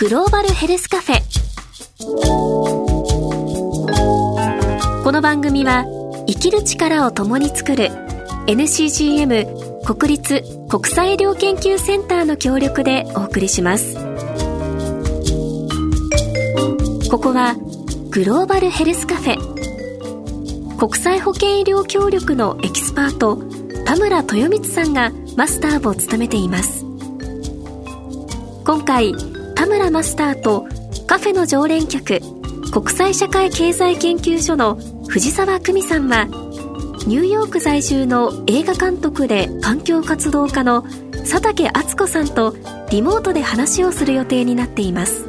グローバルヘルスカフェ。この番組は生きる力を共に作る NCGM 国立国際医療研究センターの協力でお送りします。ここはグローバルヘルスカフェ。国際保健医療協力のエキスパート田村豊光さんがマスターを務めています。今回田村マスターとカフェの常連客国際社会経済研究所の藤沢久美さんはニューヨーク在住の映画監督で環境活動家の佐竹敦子さんとリモートで話をする予定になっています。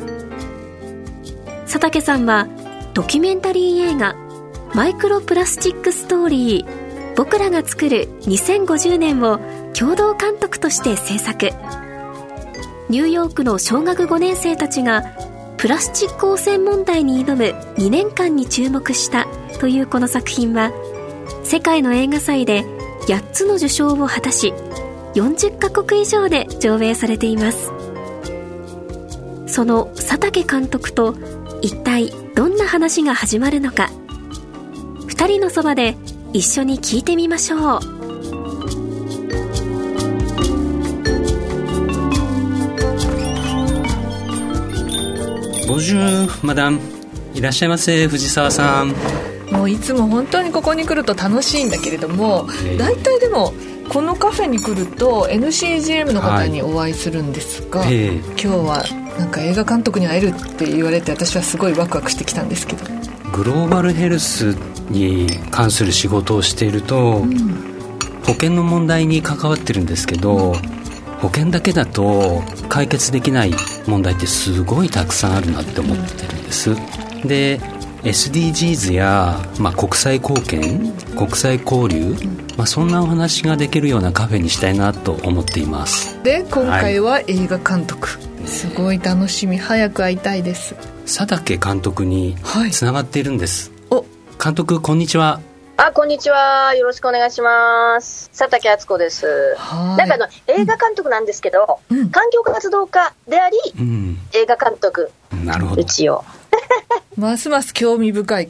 佐竹さんはドキュメンタリー映画「マイクロプラスチックストーリー僕らが作る2050年」を共同監督として制作。ニューヨークの小学5年生たちがプラスチック汚染問題に挑む2年間に注目したというこの作品は世界の映画祭で8つの受賞を果たし40カ国以上で上映されています。その佐竹監督と一体どんな話が始まるのか。2人のそばで一緒に聞いてみましょう。Bonjour, madame. いらっしゃいませ、藤沢さん。もういつも本当にここに来ると楽しいんだけれども、大体でもこのカフェに来ると NCGM の方にお会いするんですが、はいえー、今日はなんか映画監督に会えるって言われて私はすごいワクワクしてきたんですけどグローバルヘルスに関する仕事をしていると、うん、保険の問題に関わってるんですけど、うん保険だけだと解決できない問題ってすごいたくさんあるなって思ってるんです。で SDGs や、まあ、国際貢献？国際交流、まあ、そんなお話ができるようなカフェにしたいなと思っています。で今回は映画監督、はい、すごい楽しみ。早く会いたいです。佐竹監督につながっているんです、はい、お。監督こんにちはあ、こんにちは。よろしくお願いします。佐竹敦子です。なんかあの、映画監督なんですけど、うん、環境活動家であり、うん、映画監督。なるほど。一応。ますます興味深い。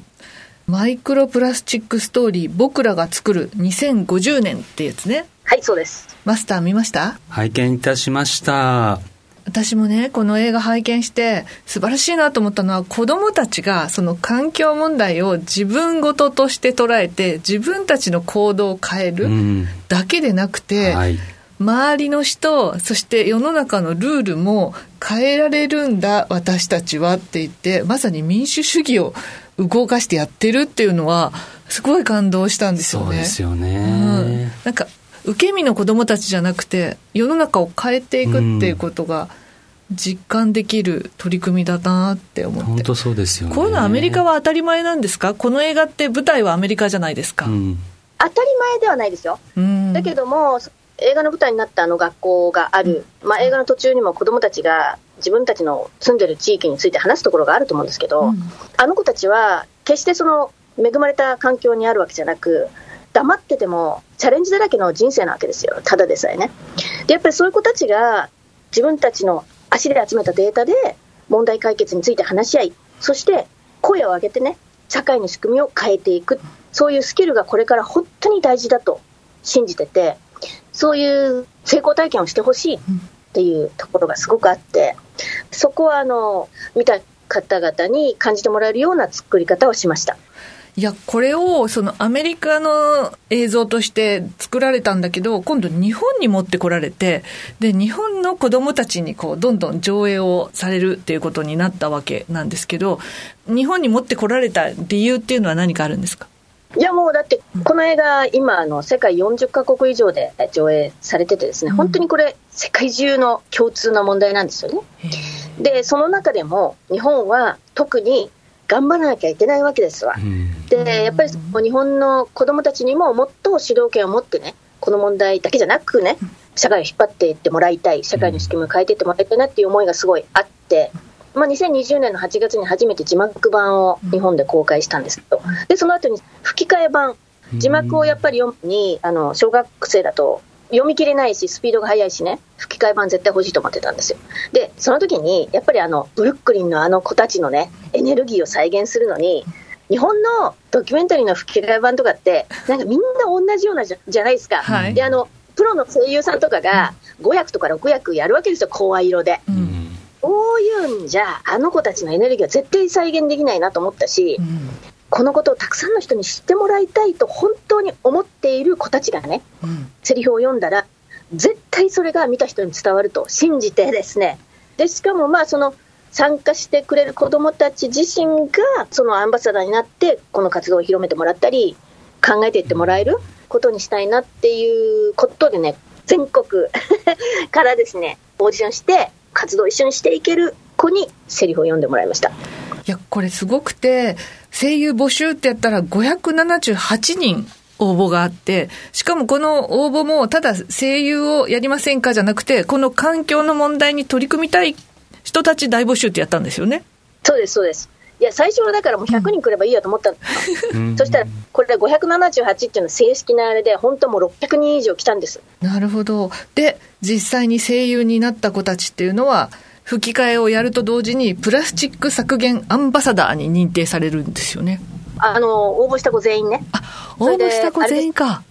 マイクロプラスチックストーリー、僕らが作る2050年ってやつね。はい、そうです。マスター見ました？拝見いたしました。私もねこの映画拝見して素晴らしいなと思ったのは子供たちがその環境問題を自分事として捉えて自分たちの行動を変えるだけでなくて、うんはい、周りの人そして世の中のルールも変えられるんだ私たちはって言ってまさに民主主義を動かしてやってるっていうのはすごい感動したんですよね。そうですよね、うん、なんか受け身の子どもたちじゃなくて世の中を変えていくっていうことが実感できる取り組みだなって思って。本当そうですよ、ね、こういうのアメリカは当たり前なんですか？この映画って舞台はアメリカじゃないですか、うん、当たり前ではないですよ、うん、だけども映画の舞台になったあの学校がある、まあ、映画の途中にも子どもたちが自分たちの住んでる地域について話すところがあると思うんですけど、うん、あの子たちは決してその恵まれた環境にあるわけじゃなく黙っててもチャレンジだらけの人生なわけですよ、ただでさえね。で、やっぱりそういう子たちが自分たちの足で集めたデータで問題解決について話し合い、そして声を上げてね、社会の仕組みを変えていく、そういうスキルがこれから本当に大事だと信じてて、そういう成功体験をしてほしいっていうところがすごくあって、そこはあの見た方々に感じてもらえるような作り方をしました。いや、これをそのアメリカの映像として作られたんだけど、今度日本に持ってこられて、で、日本の子供たちにこう、どんどん上映をされるっていうことになったわけなんですけど、日本に持ってこられた理由っていうのは何かあるんですか？いやもうだって、この映画、今あの、世界40か国以上で上映されてて、ですね、本当にこれ、世界中の共通な問題なんですよね。で、その中でも、日本は特に頑張らなきゃいけないわけですわ。で、やっぱり日本の子どもたちにももっと主導権を持ってね、この問題だけじゃなくね、社会を引っ張っていってもらいたい、社会の仕組みを変えていってもらいたいなっていう思いがすごいあって、まあ、2020年の8月に初めて字幕版を日本で公開したんですけど、でその後に吹き替え版、字幕をやっぱり読むに、あの小学生だと読み切れないし、スピードが速いしね、吹き替え版絶対欲しいと思ってたんですよ。で、その時に、やっぱりあの、ブルックリンのあの子たちのね、エネルギーを再現するのに、日本のドキュメンタリーの吹き替え版とかって、なんかみんな同じようなじゃじゃないですか。はい、で、あの、プロの声優さんとかが5役とか6役やるわけですよ、声色で。うん、こういうんじゃ、あの子たちのエネルギーは絶対再現できないなと思ったし、うん、このことをたくさんの人に知ってもらいたいと本当に思っている子たちがね、うん、セリフを読んだら、絶対それが見た人に伝わると信じてですね、でしかもまあその参加してくれる子どもたち自身がそのアンバサダーになってこの活動を広めてもらったり考えていってもらえることにしたいなっていうことでね全国 からですねオーディションして活動を一緒にしていける子にセリフを読んでもらいましたいやこれすごくて声優募集ってやったら578人応募があって、しかもこの応募もただ声優をやりませんかじゃなくて、この環境の問題に取り組みたい人たち大募集ってやったんですよね。そうです、そうです。いや、最初はだからもう100人来ればいいやと思ったんですよ。そしたら、これ578っていうのは正式なあれで、本当もう600人以上来たんです。なるほど。で、実際に声優になった子たちっていうのは、吹き替えをやると同時に、プラスチック削減アンバサダーに認定されるんですよね。あの、応募した子全員ね。あ、応募した子全員か。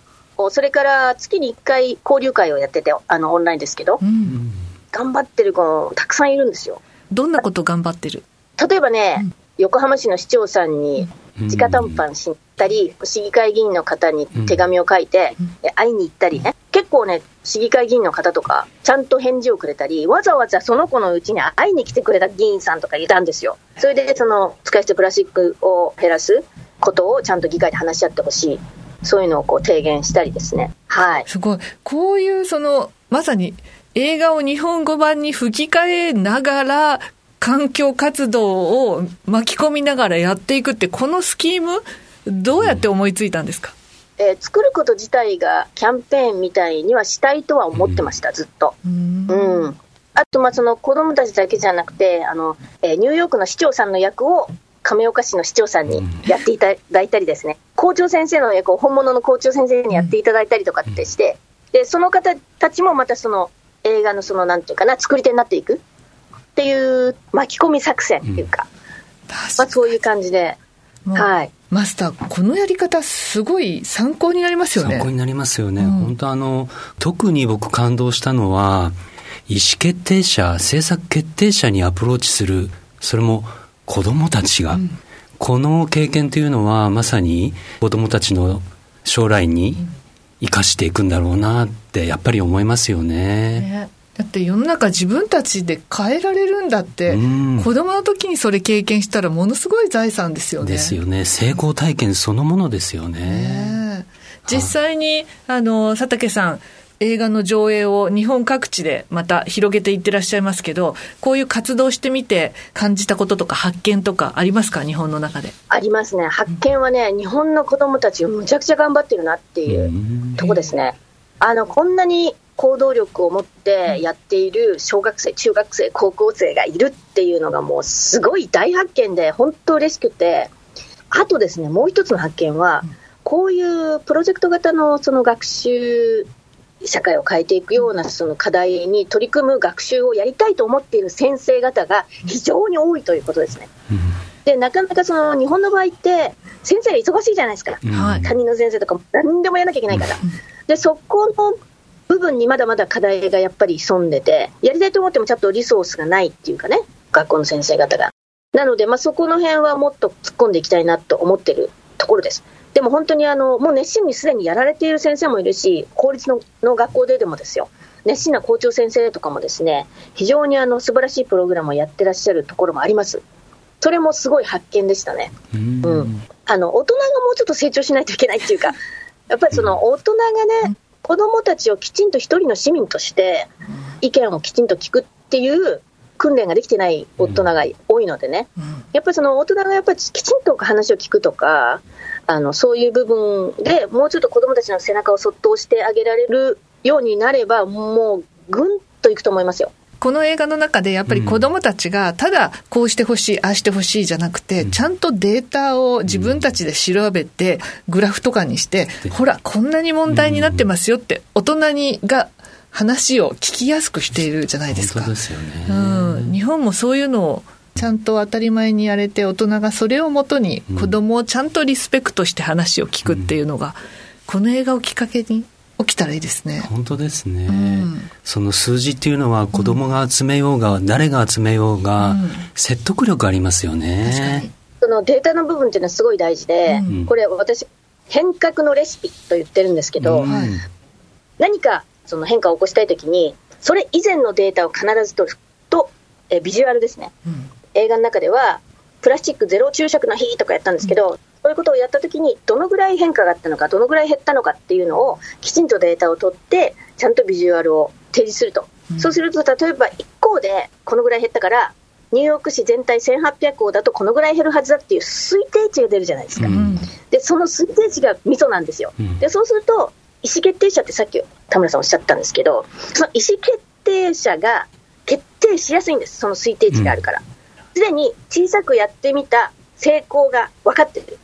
それから月に1回交流会をやってて、あの、オンラインですけど。うん頑張ってる子たくさんいるんですよ。どんなこと頑張ってる？例えばね、うん、横浜市の市長さんに直談判しに行ったり、市議会議員の方に手紙を書いて、会いに行ったりね、結構ね、市議会議員の方とか、ちゃんと返事をくれたり、わざわざその子のうちに会いに来てくれた議員さんとかいたんですよ。それで、その、使い捨てプラスチックを減らすことをちゃんと議会で話し合ってほしい。そういうのをこう提言したりですね。はい。すごい。こういうその、まさに映画を日本語版に吹き替えながら、環境活動を巻き込みながらやっていくって、このスキーム、どうやって思いついたんですか、えー、作ること自体がキャンペーンみたいにはしたいとは思ってました、ずっと。うん、うん、あと、まあ、その子供たちだけじゃなくて、あの、えー、ニューヨークの市長さんの役を亀岡市の市長さんにやっていただいたりですね、校長先生の役を本物の校長先生にやっていただいたりとかってして、で、その方たちもまたその映画のその、なんていうかな、作り手になっていくっていう巻き込み作戦っていうか、うん、まあ、そういう感じで、はい。マスター、このやり方、すごい参考になりますよね。参考になりますよね。うん、本当あの、特に僕感動したのは、意思決定者、政策決定者にアプローチする、それも子供たちが、うん、この経験というのは、まさに子供たちの将来に生かしていくんだろうなってやっぱり思いますよね。ねだって世の中自分たちで変えられるんだって、うん、子供の時にそれ経験したらものすごい財産ですよね。ですよね。成功体験そのものですよね。ね実際に、あの、佐竹さん、映画の上映を日本各地でまた広げていってらっしゃいますけど、こういう活動してみて感じたこととか発見とかありますか、日本の中で。ありますね。発見はね、日本の子供たちむちゃくちゃ頑張ってるなっていうとこですね。あの、こんなに行動力を持ってやっている小学生、中学生、高校生がいるっていうのがもうすごい大発見で、本当嬉しくて、あとですね、もう一つの発見は、こういうプロジェクト型のその学習社会を変えていくようなその課題に取り組む学習をやりたいと思っている先生方が非常に多いということですね。でなかなかその日本の場合って先生が忙しいじゃないですか、担任の先生とかも何でもやらなきゃいけないから。でそこの部分にまだまだ課題がやっぱり潜んでて、やりたいと思ってもちょっとリソースがないっていうかね、学校の先生方が。なので、まあ、そこの辺はもっと突っ込んでいきたいなと思ってるところです。でも本当にあの、もう熱心にすでにやられている先生もいるし、公立のの学校ででもですよ、熱心な校長先生とかもですね、非常にあの素晴らしいプログラムをやってらっしゃるところもあります。それもすごい発見でしたね。うん、うん、あの、大人がもうちょっと成長しないといけないっていうか、やっぱりその大人がね、子供たちをきちんと一人の市民として意見をきちんと聞くっていう訓練ができてない大人が多いのでね、やっぱりその大人がやっぱりきちんと話を聞くとか、あのそういう部分でもうちょっと子どもたちの背中をそっと押してあげられるようになれば、もうぐんといくと思いますよ。この映画の中でやっぱり子供たちがただこうしてほしい、ああしてほしいじゃなくて、ちゃんとデータを自分たちで調べて、グラフとかにして、ほら、こんなに問題になってますよって、大人にが話を聞きやすくしているじゃないですか。ですよね。うん。日本もそういうのをちゃんと当たり前にやれて、大人がそれをもとに子供をちゃんとリスペクトして話を聞くっていうのが、この映画をきっかけに起きたらいいですね。本当ですね。うん、その数字っていうのは子供が集めようが、うん、誰が集めようが、説得力ありますよね。そのデータの部分っていうのはすごい大事で、うん、これ私、変革のレシピと言ってるんですけど、何かその変化を起こしたいときに、それ以前のデータを必ず取ると、えビジュアルですね、映画の中では、プラスチックゼロ注釈の日とかやったんですけど、そういうことをやったときに、どのぐらい変化があったのか、どのぐらい減ったのかっていうのを、きちんとデータを取って、ちゃんとビジュアルを提示すると、うん、そうすると、例えば1校でこのぐらい減ったから、ニューヨーク市全体1800校だとこのぐらい減るはずだっていう推定値が出るじゃないですか、うん、でその推定値がミソなんですよ、うん、でそうすると、意思決定者ってさっき田村さんおっしゃったんですけど、その意思決定者が決定しやすいんです、その推定値があるから。すでに小さくやってみた成功が分かってる。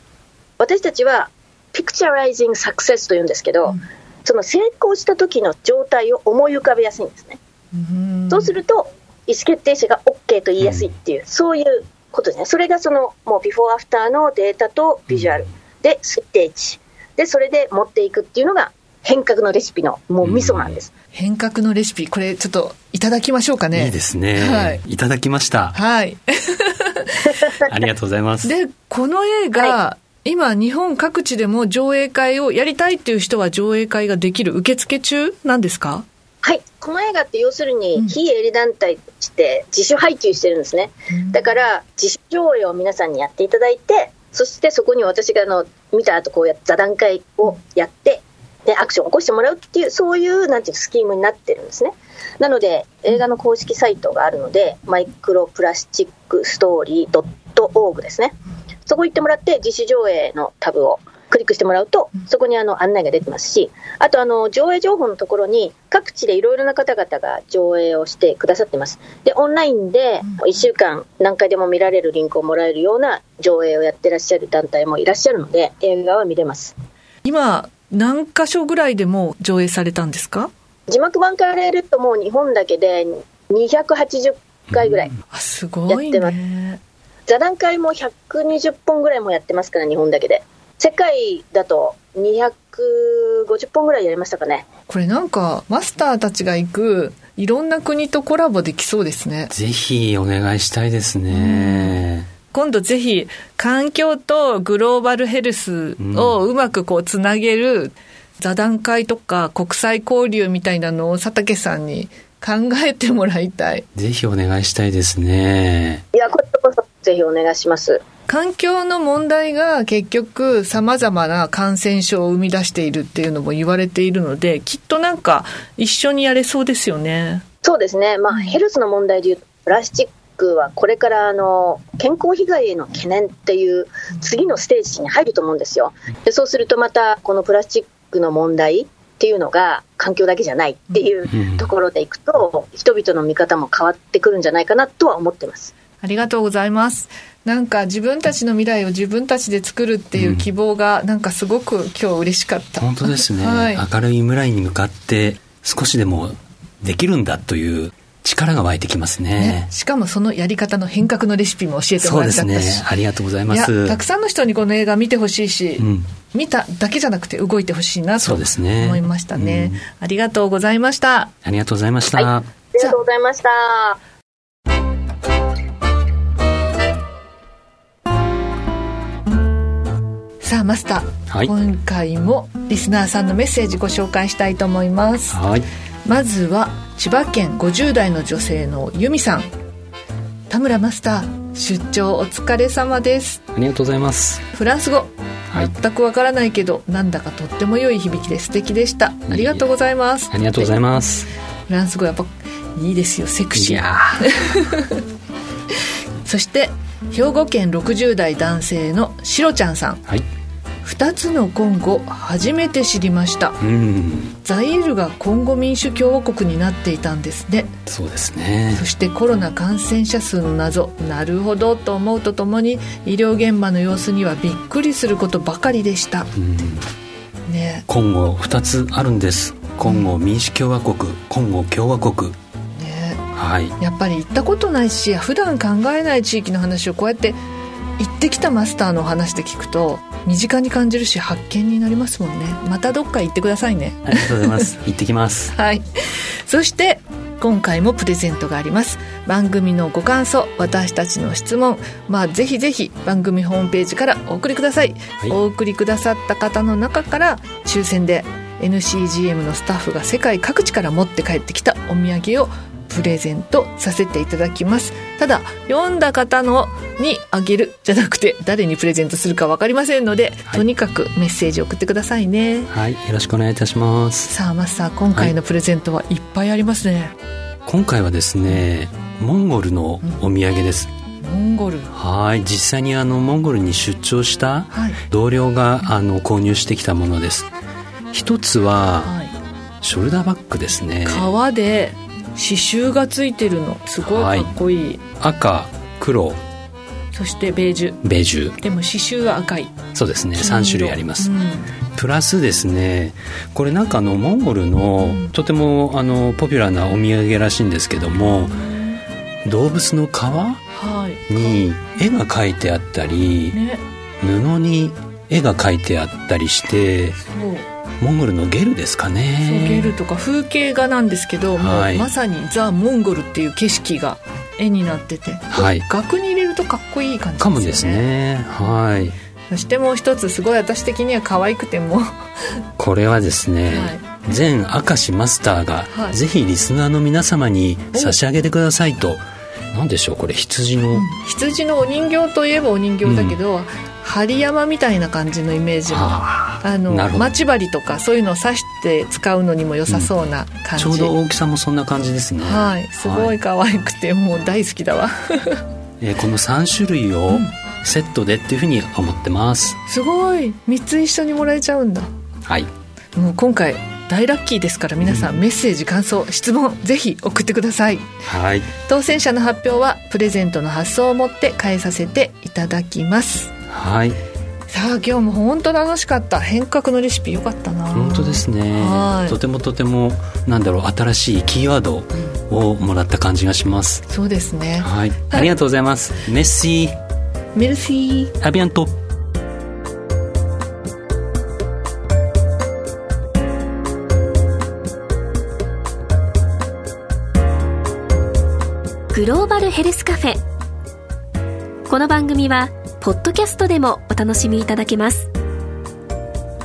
私たちは、ピクチャライジングサクセスというんですけど、うん、その成功した時の状態を思い浮かべやすいんですね。うそうすると、意思決定者が OK と言いやすいっていう、うん、そういうことですね。それがその、もうビフォーアフターのデータとビジュアルで推定値。で、それで持っていくっていうのが、変革のレシピのもう味噌なんです、変革のレシピ。これちょっといただきましょうかね。いいですね、はい、いただきました。はい。ありがとうございます。でこの映画、はい今、日本各地でも上映会をやりたいっていう人は上映会ができる受付中なんですか？はい、この映画って要するに非営利団体として自主配給してるんですね、うん、だから自主上映を皆さんにやっていただいて、そしてそこに私があの見た後こうや座談会をやって、でアクションを起こしてもらうっていう、そういうなんていうスキームになってるんですね。なので、映画の公式サイトがあるので、マイクロプラスチックストーリー .org ですね。そこ行ってもらって、実施上映のタブをクリックしてもらうと、そこにあの案内が出てますし、あとあの上映情報のところに、各地でいろいろな方々が上映をしてくださってます。で、オンラインで1週間何回でも見られるリンクをもらえるような上映をやってらっしゃる団体もいらっしゃるので、映画は見れます。今、何箇所ぐらいでも上映されたんですか？字幕版からやるともう日本だけで280回ぐらいやってます。すごいね。座談会も120本ぐらいもやってますから、日本だけで。世界だと250本ぐらいやりましたかね。これなんか、マスターたちが行く、いろんな国とコラボできそうですね。ぜひお願いしたいですね。今度ぜひ、環境とグローバルヘルスをうまくこうつなげる座談会とか国際交流みたいなのを佐竹さんに考えてもらいたい。ぜひお願いしたいですね。いや、こちらこそぜひお願いします。環境の問題が結局様々な感染症を生み出しているっていうのも言われているので、きっとなんか一緒にやれそうですよね。そうですね。まあ、ヘルスの問題でいうと、プラスチックはこれからあの健康被害への懸念っていう次のステージに入ると思うんですよ。でそうするとまたこのプラスチックの問題っていうのが環境だけじゃないっていうところでいくと、人々の見方も変わってくるんじゃないかなとは思ってます。ありがとうございます。なんか自分たちの未来を自分たちで作るっていう希望が、なんかすごく今日嬉しかった。本当ですね、はい、明るい未来に向かって少しでもできるんだという力が湧いてきますね、ね、しかもそのやり方の変革のレシピも教えてもらっちゃったし、ね、ありがとうございます。たくさんの人にこの映画見てほしいし、うん、見ただけじゃなくて動いてほしいなと思いましたね、ね。うん、ありがとうございました。ありがとうございました、はい、ありがとうございましたさあマスター、はい、今回もリスナーさんのメッセージご紹介したいと思います。はい。まずは千葉県50代の女性の由美さん。田村マスター出張お疲れ様です。ありがとうございます。フランス語。全くわからないけどなんだかとっても良い響きで素敵でした。ありがとうございます。ありがとうございます。フランス語やっぱいいですよセクシー。そして兵庫県60代男性のしろちゃんさん、はい、2つのコンゴ初めて知りました、うん、ザイールがコンゴ民主共和国になっていたんですね。そうですね。そしてコロナ感染者数の謎なるほどと思うとともに医療現場の様子にはびっくりすることばかりでした、うん、ね。コンゴ2つあるんです。コンゴ民主共和国、うん、コンゴ共和国。ね。はい、やっぱり行ったことないし普段考えない地域の話をこうやって行ってきたマスターの話で聞くと身近に感じるし発見になりますもんね。またどっか行ってくださいね。ありがとうございます。行ってきます。はい。そして今回もプレゼントがあります。番組のご感想私たちの質問まあぜひぜひ番組ホームページからお送りください、はい、お送りくださった方の中から抽選で NCGM のスタッフが世界各地から持って帰ってきたお土産をプレゼントさせていただきます。ただ読んだ方のにあげるじゃなくて誰にプレゼントするか分かりませんので、はい、とにかくメッセージ送ってくださいね。はい。よろしくお願いいたします。さあマスター今回のプレゼントはいっぱいありますね、はい、今回はですねモンゴルのお土産です、うん、モンゴル。はい。実際にあのモンゴルに出張した同僚が、あの購入してきたものです。一つは、ショルダーバッグですね。革で刺繍がついてるの。すごいかっこいい、はい、赤黒。そしてベージュ。ベージュ。でも刺繍は赤い。そうですね。3種類あります、うん、プラスですねこれなんかあのモンゴルの、うん、とてもあのポピュラーなお土産らしいんですけども、うん、動物の皮に絵が描いてあったり、ね、布に絵が描いてあったりしてそうモンゴルのゲルですかね。ゲルとか風景画なんですけど、はい、もうまさにザ・モンゴルっていう景色が絵になってて、はい、額に入れるとかっこいい感じですね。かもですね。はい。そしてもう一つすごい私的には可愛くても。これはですね、はい、前明石マスターが、はい、ぜひリスナーの皆様に差し上げてくださいと。何でしょうこれ羊の、うん、羊のお人形といえばお人形だけど、うん、針山みたいな感じのイメージもあの待ち針とかそういうのを刺して使うのにも良さそうな感じ、うん、ちょうど大きさもそんな感じですね。はい。すごい可愛くて、はい、もう大好きだわ。えー、この3種類をセットでっていうふうに思ってます、すごい。3つ一緒にもらえちゃうんだ。はい。もう今回大ラッキーですから皆さん、メッセージ感想質問ぜひ送ってください、はい、当選者の発表はプレゼントの発送をもって返させていただきますはい。さあ今日も本当楽しかった。変革のレシピよかったな。本当ですね。とてもとてもなんだろう新しいキーワードをもらった感じがします、うん、そうですね。はい、ありがとうございます。メッシー。メルシー。アビアント。グローバルヘルスカフェ。この番組はポッドキャストでもお楽しみいただけます。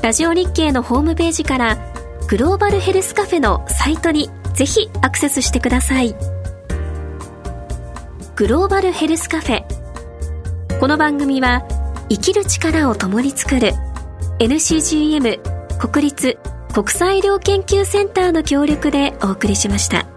ラジオ日経のホームページからグローバルヘルスカフェのサイトにぜひアクセスしてください。グローバルヘルスカフェ。この番組は生きる力を共に作る NCGM 国立国際医療研究センターの協力でお送りしました。